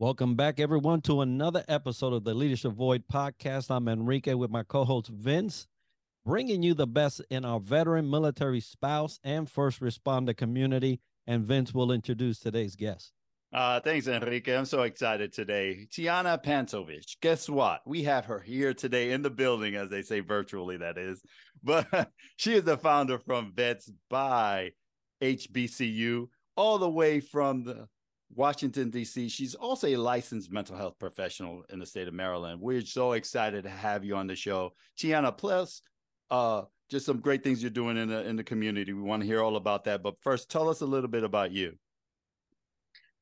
Welcome back, everyone, to another episode of the Leadership Void podcast. I'm Enrique with my co host Vince, bringing you the best in our veteran military spouse and first responder community. And Vince will introduce today's guest. Uh, thanks, Enrique. I'm so excited today. Tiahna Pantovich. Guess what? We have her here today in the building, as they say virtually, that is. But she is the founder from Vets by HBCU, all the way from the Washington, D.C. She's also a licensed mental health professional in the state of Maryland. We're so excited to have you on the show. Tiahna, plus uh, just some great things you're doing in the in the community. We want to hear all about that. But first, tell us a little bit about you.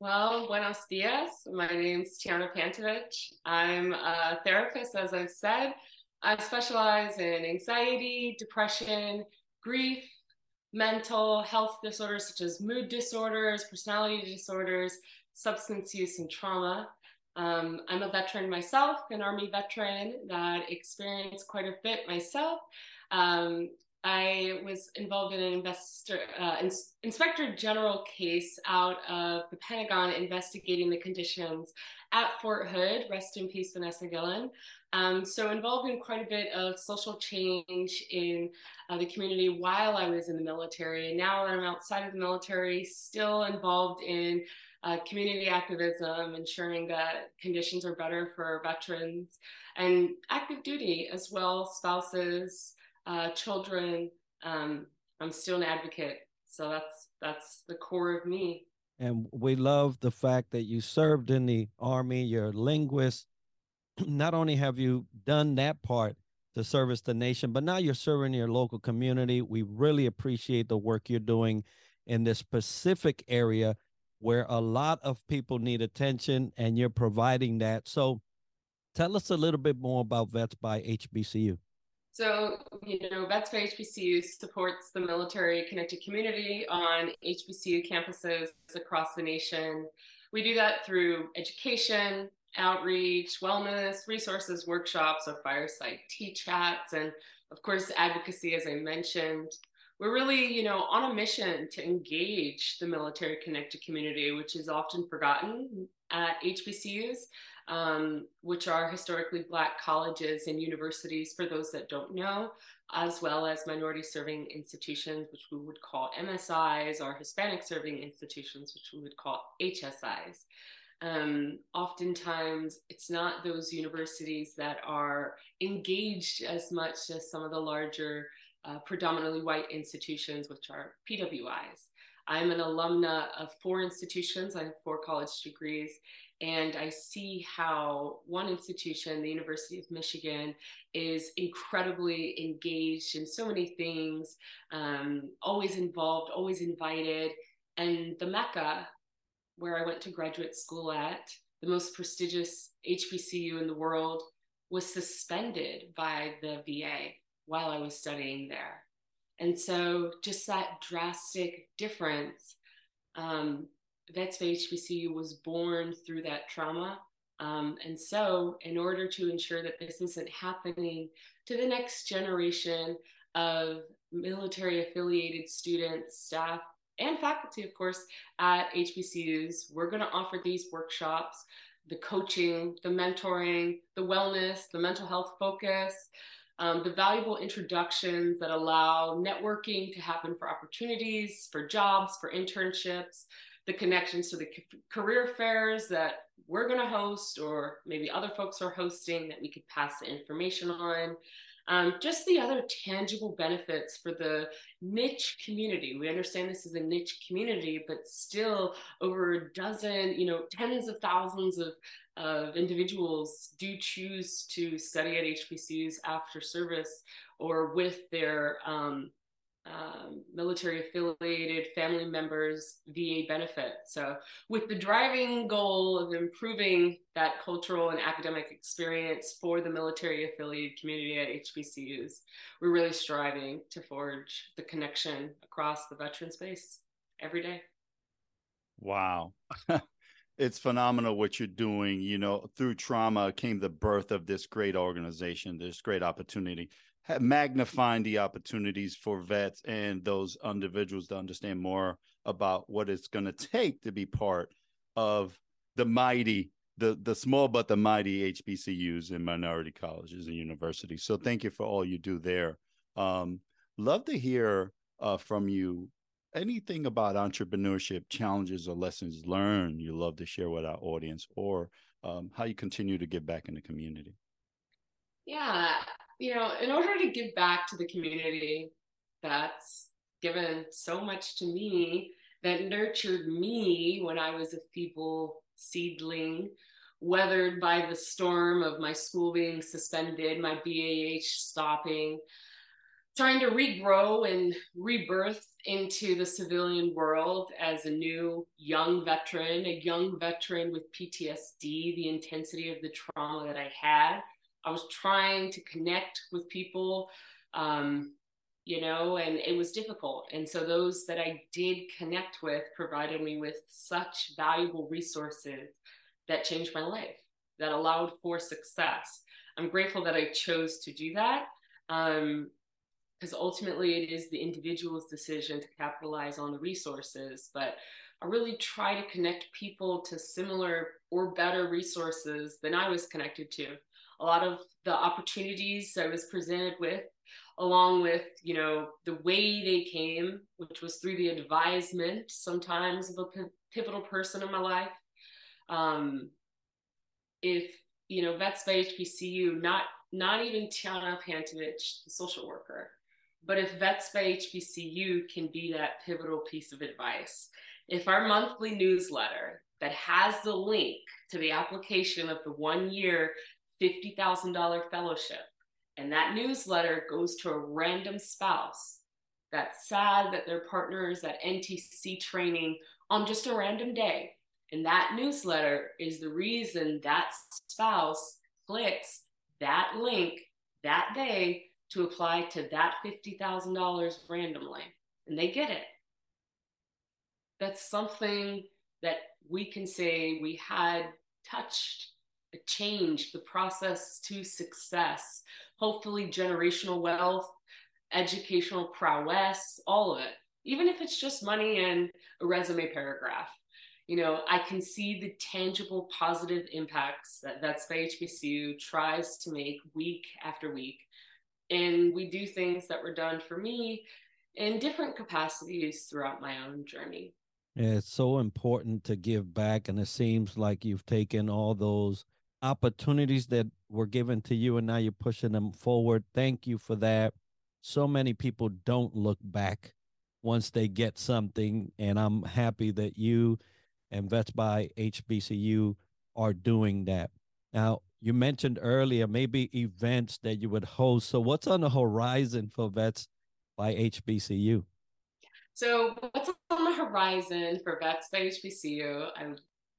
Well, buenos dias. My name's Tiahna Pantovich. I'm a therapist, as I've said. I specialize in anxiety, depression, grief, mental health disorders such as mood disorders, personality disorders, substance use, and trauma. Um, I'm a veteran myself, an Army veteran that experienced quite a bit myself. Um, I was involved in an investor, uh, ins- inspector general case out of the Pentagon investigating the conditions at Fort Hood. Rest in peace, Vanessa Guillén. Um, so involved in quite a bit of social change in uh, the community while I was in the military. And now that I'm outside of the military, still involved in uh, community activism, ensuring that conditions are better for veterans and active duty as well, spouses, uh, children. Um, I'm still an advocate. So that's that's the core of me. And we love the fact that you served in the army, you're a linguist, not only have you done that part to service the nation, but now you're serving your local community. We really appreciate the work you're doing in this specific area where a lot of people need attention and you're providing that. So tell us a little bit more about Vets by HBCU. So, you know, Vets for HBCU supports the military connected community on HBCU campuses across the nation. We do that through education, outreach, wellness, resources, workshops, or fireside tea chats, and of course, advocacy, as I mentioned. We're really, you know, on a mission to engage the military connected community, which is often forgotten at HBCUs, um, which are historically Black colleges and universities, for those that don't know, as well as minority serving institutions, which we would call MSIs, or Hispanic serving institutions, which we would call HSIs. Um, oftentimes, it's not those universities that are engaged as much as some of the larger, uh, predominantly white institutions, which are PWIs. I'm an alumna of four institutions. I have four college degrees, and I see how one institution, the University of Michigan, is incredibly engaged in so many things, um, always involved, always invited. And the Mecca where I went to graduate school at, the most prestigious HBCU in the world, was suspended by the VA while I was studying there. And so, just that drastic difference. Um, Vets by HBCU was born through that trauma. Um, and so, in order to ensure that this isn't happening to the next generation of military affiliated students, staff, and faculty, of course, at HBCUs. We're going to offer these workshops the coaching, the mentoring, the wellness, the mental health focus, um, the valuable introductions that allow networking to happen for opportunities, for jobs, for internships, the connections to the career fairs that we're going to host, or maybe other folks are hosting that we could pass the information on. Um, just the other tangible benefits for the niche community. We understand this is a niche community, but still over a dozen, you know, tens of thousands of, of individuals do choose to study at HBCUs after service or with their um, um, military affiliated family members VA benefits. So, with the driving goal of improving that cultural and academic experience for the military affiliated community at HBCUs, we're really striving to forge the connection across the veteran space every day. Wow. it's phenomenal what you're doing. You know, through trauma came the birth of this great organization, this great opportunity magnifying the opportunities for vets and those individuals to understand more about what it's going to take to be part of the mighty the the small but the mighty HBCUs and minority colleges and universities. So thank you for all you do there. Um, love to hear uh, from you anything about entrepreneurship challenges or lessons learned you love to share with our audience or um, how you continue to give back in the community yeah you know in order to give back to the community that's given so much to me that nurtured me when i was a feeble seedling weathered by the storm of my school being suspended my BAH stopping trying to regrow and rebirth into the civilian world as a new young veteran, a young veteran with PTSD, the intensity of the trauma that I had. I was trying to connect with people, um, you know, and it was difficult. And so those that I did connect with provided me with such valuable resources that changed my life, that allowed for success. I'm grateful that I chose to do that. Um, because ultimately it is the individual's decision to capitalize on the resources. But I really try to connect people to similar or better resources than I was connected to. A lot of the opportunities I was presented with, along with you know the way they came, which was through the advisement sometimes of a pivotal person in my life. Um, if you know vets by HBCU, not not even Tiahna Pantovich, the social worker, but if Vets by HBCU can be that pivotal piece of advice, if our monthly newsletter that has the link to the application of the one year $50,000 fellowship, and that newsletter goes to a random spouse that's sad that their partner is at NTC training on just a random day. And that newsletter is the reason that spouse clicks that link that day to apply to that $50,000 randomly, and they get it. That's something that we can say we had touched, changed the process to success, hopefully, generational wealth, educational prowess, all of it, even if it's just money and a resume paragraph. You know, I can see the tangible positive impacts that Vets by HBCU tries to make week after week and we do things that were done for me in different capacities throughout my own journey. Yeah, it's so important to give back. And it seems like you've taken all those opportunities that were given to you and now you're pushing them forward. Thank you for that. So many people don't look back once they get something. And I'm happy that you and Vets by HBCU are doing that. Now, you mentioned earlier maybe events that you would host. So what's on the horizon for Vets by HBCU? So what's on the horizon for Vets by HBCU? I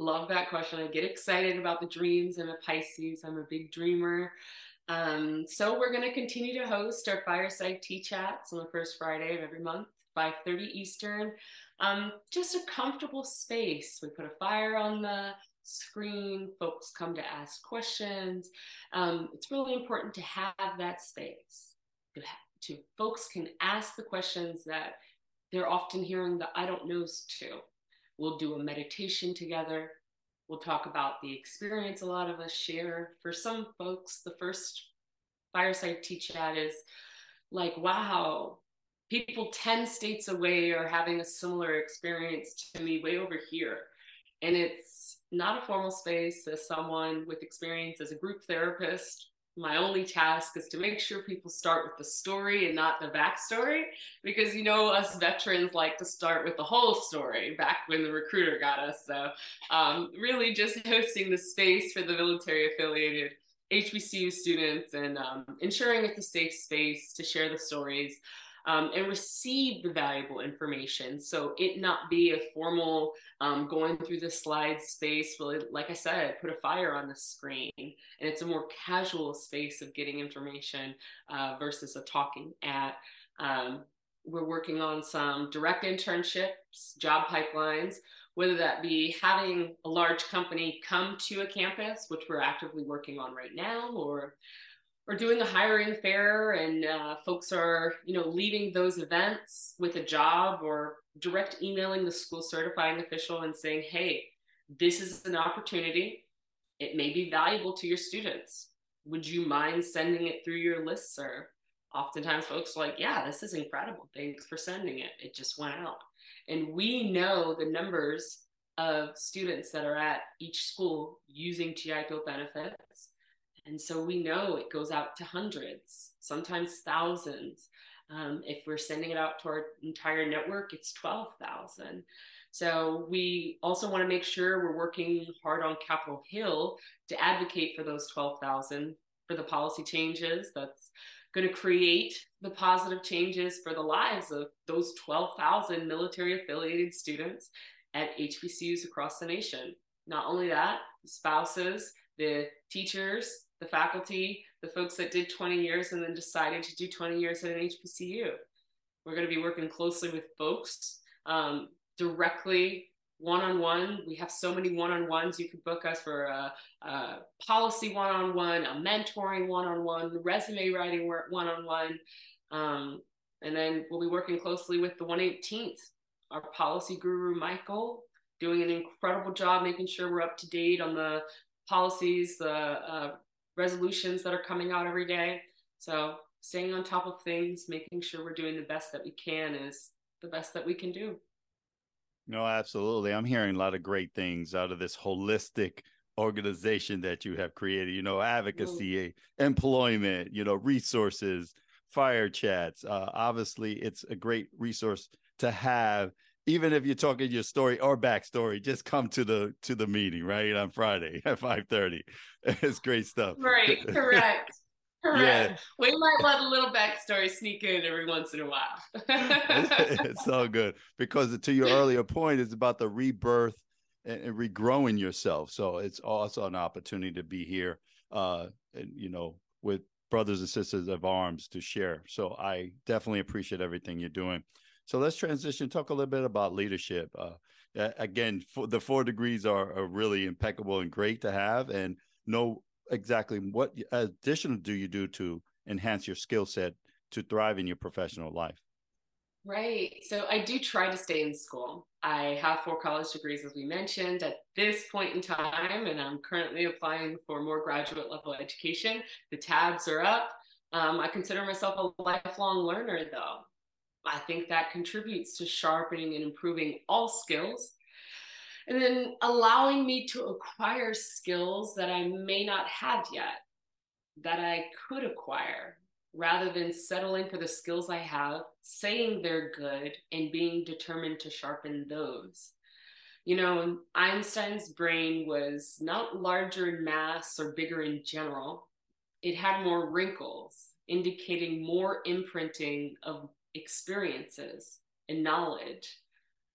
love that question. I get excited about the dreams. I'm a Pisces. I'm a big dreamer. Um, so we're going to continue to host our fireside tea chats on the first Friday of every month, 5:30 Eastern. Um, just a comfortable space. We put a fire on the screen, folks come to ask questions. Um, it's really important to have that space to, to folks can ask the questions that they're often hearing the I don't knows to. We'll do a meditation together. We'll talk about the experience a lot of us share. For some folks, the first fireside tea chat is like, wow, people 10 states away are having a similar experience to me way over here. And it's not a formal space as someone with experience as a group therapist. My only task is to make sure people start with the story and not the backstory, because you know us veterans like to start with the whole story back when the recruiter got us. So, um, really, just hosting the space for the military affiliated HBCU students and um, ensuring it's a safe space to share the stories um, and receive the valuable information. So it not be a formal um, going through the slide space. Well, like I said, put a fire on the screen, and it's a more casual space of getting information uh, versus a talking at. Um, we're working on some direct internships, job pipelines, whether that be having a large company come to a campus, which we're actively working on right now, or or doing a hiring fair and uh, folks are you know leaving those events with a job or direct emailing the school certifying official and saying hey this is an opportunity it may be valuable to your students. Would you mind sending it through your list, sir? Oftentimes, folks are like, yeah, this is incredible. Thanks for sending it. It just went out. And we know the numbers of students that are at each school using GI Bill benefits. And so we know it goes out to hundreds, sometimes thousands. Um, if we're sending it out to our entire network, it's 12,000. So we also want to make sure we're working hard on Capitol Hill to advocate for those 12,000 for the policy changes that's going to create the positive changes for the lives of those 12,000 military affiliated students at HBCUs across the nation. Not only that, spouses, the teachers, the faculty, the folks that did 20 years and then decided to do 20 years at an HBCU. We're going to be working closely with folks um, directly one on one. We have so many one on ones. You could book us for a, a policy one on one, a mentoring one on one, resume writing one on one. And then we'll be working closely with the 118th our policy guru, Michael, doing an incredible job making sure we're up to date on the policies, the uh, resolutions that are coming out every day. So staying on top of things, making sure we're doing the best that we can is the best that we can do. No, absolutely. I'm hearing a lot of great things out of this holistic organization that you have created, you know, advocacy, employment, you know, resources, fire chats. Uh, obviously, it's a great resource to have even if you're talking your story or backstory, just come to the to the meeting right on Friday at five thirty. It's great stuff. Right, correct. Correct. Yeah. We might let a little backstory sneak in every once in a while. it's so good because to your earlier point, it's about the rebirth and, and, regrowing yourself. So it's also an opportunity to be here, uh, and you know, with brothers and sisters of arms to share. So I definitely appreciate everything you're doing. So let's transition. Talk a little bit about leadership. Uh, again, the four degrees are, are really impeccable and great to have, and know exactly what additional do you do to enhance your skill set to thrive in your professional life. Right. So I do try to stay in school. I have four college degrees, as we mentioned, at this point in time, and I'm currently applying for more graduate level education. The tabs are up. Um, I consider myself a lifelong learner, though. I think that contributes to sharpening and improving all skills. And then allowing me to acquire skills that I may not have yet, that I could acquire, rather than settling for the skills I have, saying they're good, and being determined to sharpen those. You know, Einstein's brain was not larger in mass or bigger in general, it had more wrinkles, indicating more imprinting of experiences and knowledge.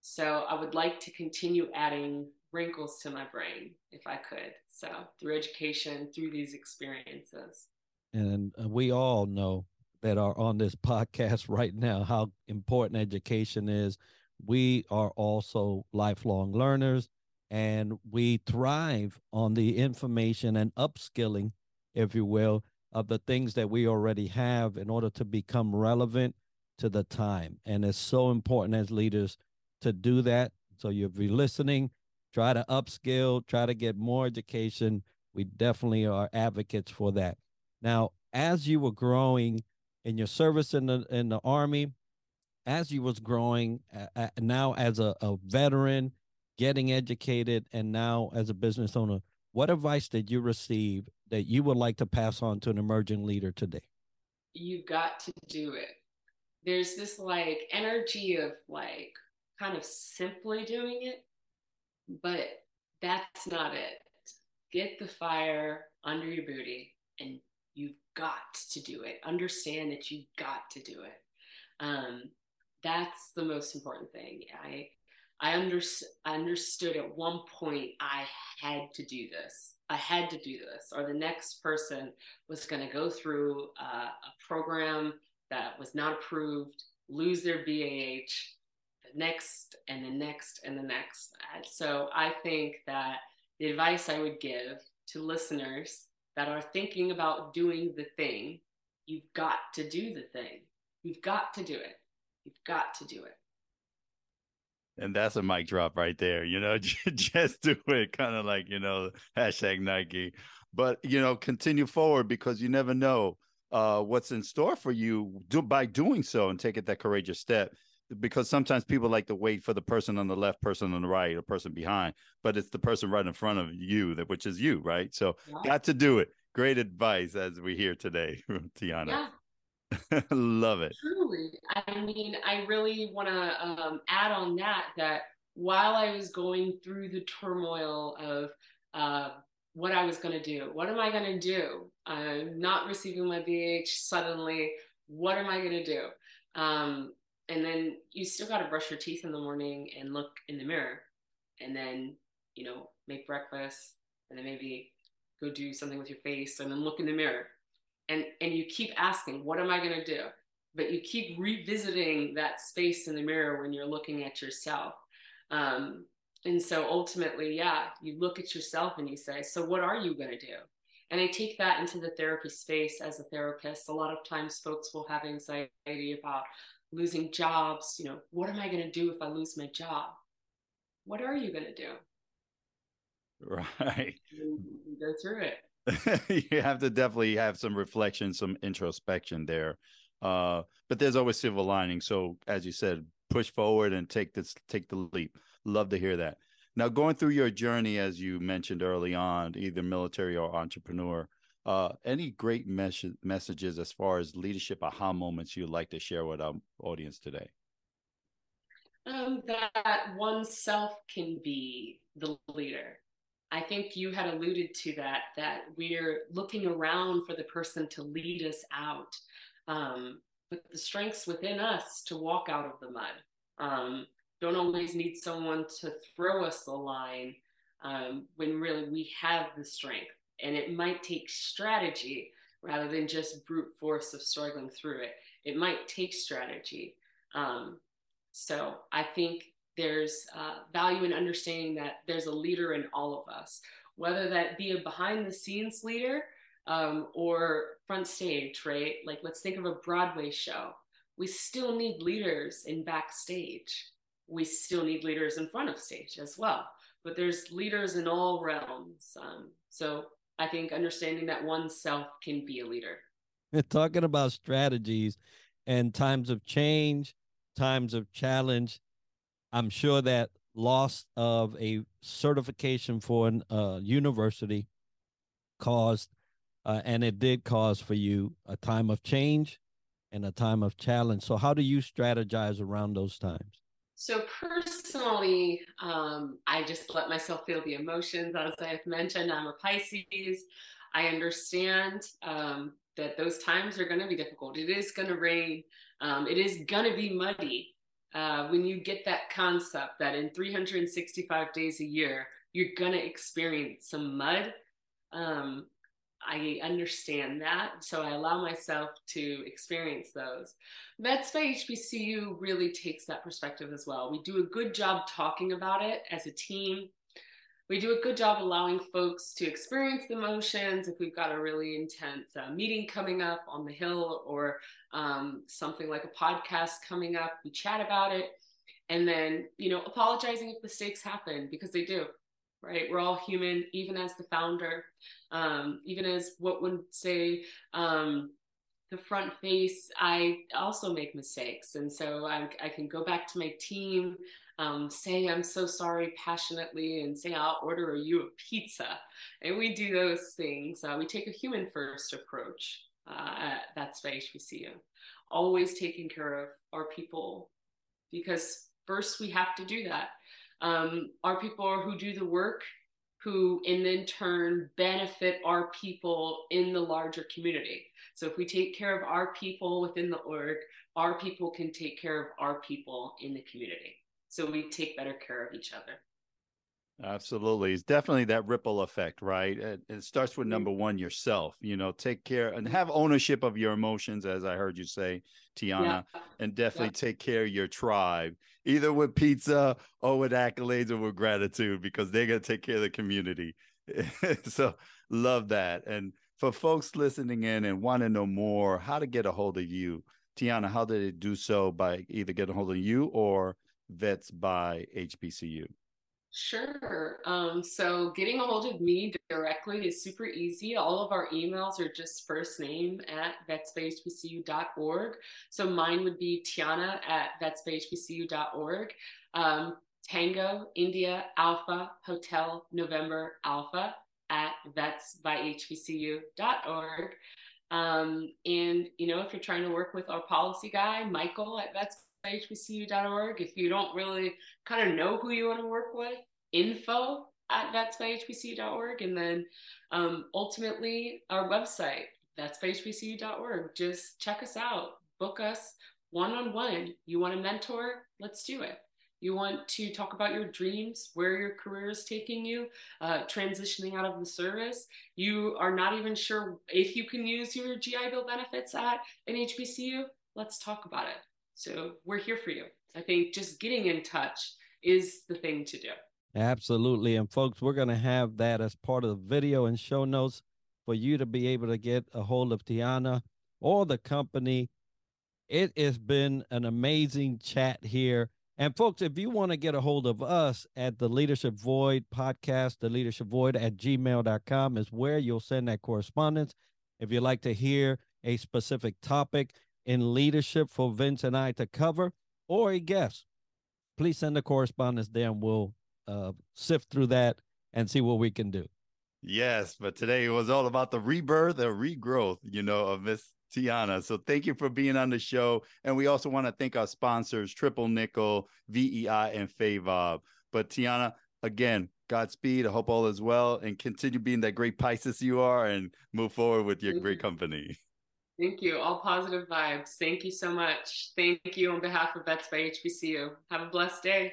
So I would like to continue adding wrinkles to my brain if I could. So through education, through these experiences. And uh, we all know that are on this podcast right now how important education is. We are also lifelong learners and we thrive on the information and upskilling, if you will, of the things that we already have in order to become relevant to the time. And it's so important as leaders to do that. So you'll be listening, try to upskill, try to get more education. We definitely are advocates for that. Now, as you were growing in your service in the in the army, as you was growing uh, now as a, a veteran, getting educated, and now as a business owner, what advice did you receive that you would like to pass on to an emerging leader today? You've got to do it there's this like energy of like kind of simply doing it, but that's not it. Get the fire under your booty and you've got to do it. Understand that you've got to do it. Um, that's the most important thing. I I under, understood at one point I had to do this. I had to do this, or the next person was going to go through uh, a program that was not approved, lose their BAH, the next and the next and the next. So I think that the advice I would give to listeners that are thinking about doing the thing, you've got to do the thing. You've got to do it. You've got to do it. And that's a mic drop right there. You know, just do it. Kind of like, you know, hashtag Nike. But, you know, continue forward because you never know uh, what's in store for you do, by doing so and taking that courageous step because sometimes people like to wait for the person on the left, person on the right, or person behind, but it's the person right in front of you that which is you, right? So yeah. got to do it. Great advice as we hear today, Tiahna. Yeah. Love it. Truly. I mean, I really want to um, add on that that while I was going through the turmoil of uh, what I was going to do, what am I going to do? I'm not receiving my BAH suddenly. What am I going to do? Um, and then you still got to brush your teeth in the morning and look in the mirror and then you know make breakfast and then maybe go do something with your face and then look in the mirror and and you keep asking what am i going to do but you keep revisiting that space in the mirror when you're looking at yourself um, and so ultimately yeah you look at yourself and you say so what are you going to do? And i take that into the therapy space as a therapist. A lot of times folks will have anxiety about losing jobs you know what am i going to do if i lose my job? What are you going to do? Right. You go through it. You have to definitely have some reflection some introspection there. Uh, but there's always silver lining. So as you said push forward and take this take the leap love to hear that now going through your journey as you mentioned early on either military or entrepreneur uh, any great mes- messages as far as leadership aha moments you'd like to share with our audience today? Um, that oneself can be the leader. I think you had alluded to that, that we're looking around for the person to lead us out. Um, but the strengths within us to walk out of the mud. Um, don't always need someone to throw us the line um, when really we have the strength and it might take strategy rather than just brute force of struggling through it. It might take strategy. Um, so I think there's uh, value in understanding that there's a leader in all of us, whether that be a behind the scenes leader um, or front stage, right? Like let's think of a Broadway show. We still need leaders in backstage. We still need leaders in front of stage as well. But there's leaders in all realms. Um, so I think understanding that oneself can be a leader. Talking about strategies and times of change, times of challenge, I'm sure that loss of a certification for a uh, university caused, uh, and it did cause for you a time of change and a time of challenge. So, how do you strategize around those times? So personally, um, I just let myself feel the emotions. As I've mentioned, I'm a Pisces. I understand um, that those times are going to be difficult. It is going to rain. Um, it is going to be muddy. Uh, when you get that concept that in 365 days a year, you're going to experience some mud, um, I understand that. So I allow myself to experience those. Vets by HBCU really takes that perspective as well. We do a good job talking about it as a team. We do a good job allowing folks to experience the emotions. If we've got a really intense uh, meeting coming up on the Hill or um, something like a podcast coming up, we chat about it. And then, you know, apologizing if mistakes happen because they do right? We're all human, even as the founder, um, even as what would say um, the front face, I also make mistakes. And so I, I can go back to my team, um, say, I'm so sorry passionately, and say, I'll order you a pizza. And we do those things. Uh, we take a human first approach. Uh, Vets by HBCU. Always taking care of our people because first we have to do that um, our people who do the work who in then turn benefit our people in the larger community. So if we take care of our people within the org our people can take care of our people in the community. So we take better care of each other Absolutely. It's definitely that ripple effect, right? It, it, starts with mm-hmm. number one, yourself, you know, take care and have ownership of your emotions, as I heard you say, Tiahna, yeah. and definitely yeah. take care of your tribe, either with pizza or with accolades or with gratitude, because they're going to take care of the community. so love that. And for folks listening in and want to know more how to get a hold of you, Tiahna, how did they do so by either getting a hold of you or Vets by HBCU? Sure. Um, so getting a hold of me directly is super easy. All of our emails are just first name at vetsbyhbcu.org. So mine would be Tiahna at vetsbyhbcu.org. Um, Tango, India, Alpha, Hotel, November, Alpha at vetsbyhbcu.org. Um, and, you know, if you're trying to work with our policy guy, Michael at vetsbyhbcu.org, if you don't really kind of know who you want to work with, info at vetsbyhbcu.org. And then um, ultimately, our website, vetsbyhbcu.org. Just check us out, book us one on one. You want a mentor? Let's do it. You want to talk about your dreams, where your career is taking you, uh, transitioning out of the service. You are not even sure if you can use your GI Bill benefits at an HBCU. Let's talk about it. So we're here for you. I think just getting in touch is the thing to do. Absolutely. And folks, we're going to have that as part of the video and show notes for you to be able to get a hold of Tiahna or the company. It has been an amazing chat here and folks, if you want to get a hold of us at the Leadership Void podcast, the Leadership Void at gmail.com is where you'll send that correspondence. If you'd like to hear a specific topic in leadership for Vince and I to cover or a guest, please send the correspondence there and we'll uh, sift through that and see what we can do. Yes, but today it was all about the rebirth and regrowth, you know, of Miss Tiahna. So thank you for being on the show. And we also want to thank our sponsors, Triple Nikel, VEI, and FAVOB. But Tiahna, again, Godspeed. I hope all is well and continue being that great Pisces you are and move forward with your thank great you. company. Thank you. All positive vibes. Thank you so much. Thank you on behalf of Vets by HBCU. Have a blessed day.